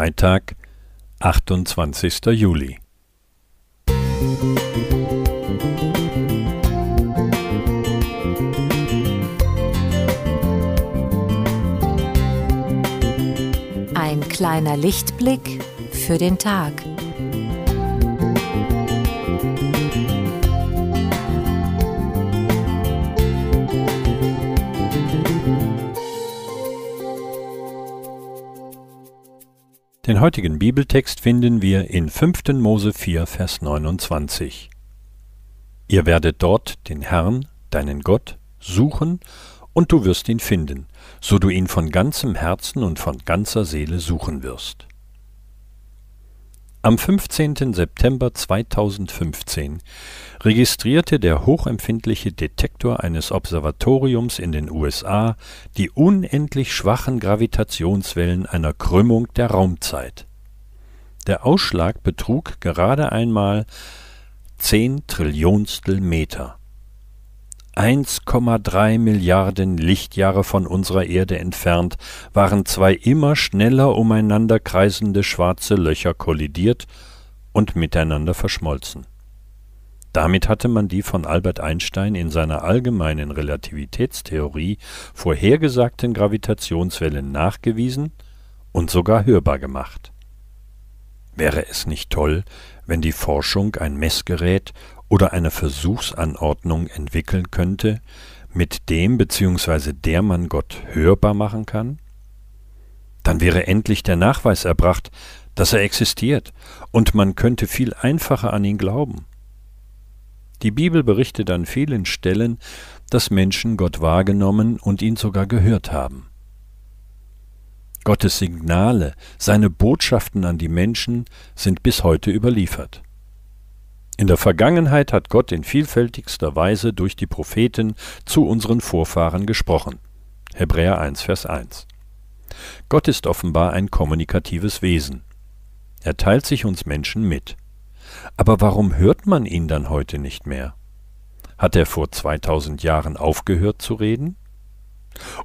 Freitag, 28. Juli. Ein kleiner Lichtblick für den Tag. Den heutigen Bibeltext finden wir in 5. Mose 4, Vers 29. Ihr werdet dort den Herrn, deinen Gott, suchen, und du wirst ihn finden, so du ihn von ganzem Herzen und von ganzer Seele suchen wirst. Am 15. September 2015 registrierte der hochempfindliche Detektor eines Observatoriums in den USA die unendlich schwachen Gravitationswellen einer Krümmung der Raumzeit. Der Ausschlag betrug gerade einmal zehn Trillionstel Meter 1,3 Milliarden Lichtjahre von unserer Erde entfernt waren zwei immer schneller umeinander kreisende schwarze Löcher kollidiert und miteinander verschmolzen. Damit hatte man die von Albert Einstein in seiner allgemeinen Relativitätstheorie vorhergesagten Gravitationswellen nachgewiesen und sogar hörbar gemacht. Wäre es nicht toll, wenn die Forschung ein Messgerät oder eine Versuchsanordnung entwickeln könnte, mit dem bzw. der man Gott hörbar machen kann? Dann wäre endlich der Nachweis erbracht, dass er existiert, und man könnte viel einfacher an ihn glauben. Die Bibel berichtet an vielen Stellen, dass Menschen Gott wahrgenommen und ihn sogar gehört haben. Gottes Signale, seine Botschaften an die Menschen sind bis heute überliefert. In der Vergangenheit hat Gott in vielfältigster Weise durch die Propheten zu unseren Vorfahren gesprochen. Hebräer 1, Vers 1. Gott ist offenbar ein kommunikatives Wesen. Er teilt sich uns Menschen mit. Aber warum hört man ihn dann heute nicht mehr? Hat er vor 2000 Jahren aufgehört zu reden?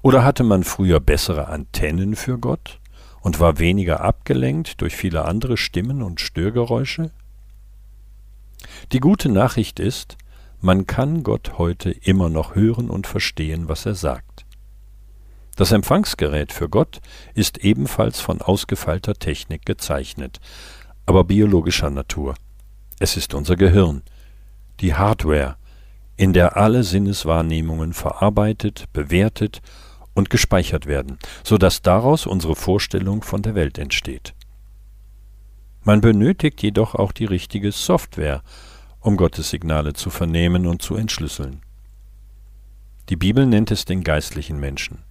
Oder hatte man früher bessere Antennen für Gott und war weniger abgelenkt durch viele andere Stimmen und Störgeräusche? Die gute Nachricht ist, man kann Gott heute immer noch hören und verstehen, was er sagt. Das Empfangsgerät für Gott ist ebenfalls von ausgefeilter Technik gezeichnet, aber biologischer Natur. Es ist unser Gehirn, die Hardware, in der alle Sinneswahrnehmungen verarbeitet, bewertet und gespeichert werden, so dass daraus unsere Vorstellung von der Welt entsteht. Man benötigt jedoch auch die richtige Software, um Gottes Signale zu vernehmen und zu entschlüsseln. Die Bibel nennt es den geistlichen Menschen.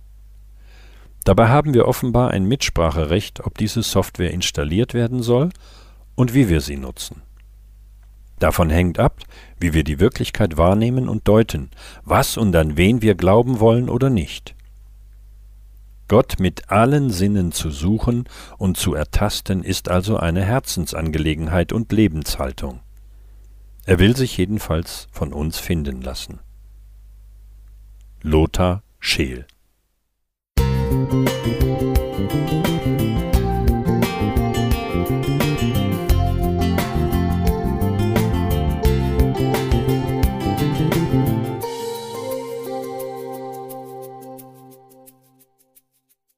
Dabei haben wir offenbar ein Mitspracherecht, ob diese Software installiert werden soll und wie wir sie nutzen. Davon hängt ab, wie wir die Wirklichkeit wahrnehmen und deuten, was und an wen wir glauben wollen oder nicht. Gott mit allen Sinnen zu suchen und zu ertasten ist also eine Herzensangelegenheit und Lebenshaltung. Er will sich jedenfalls von uns finden lassen. Lothar Scheel Musik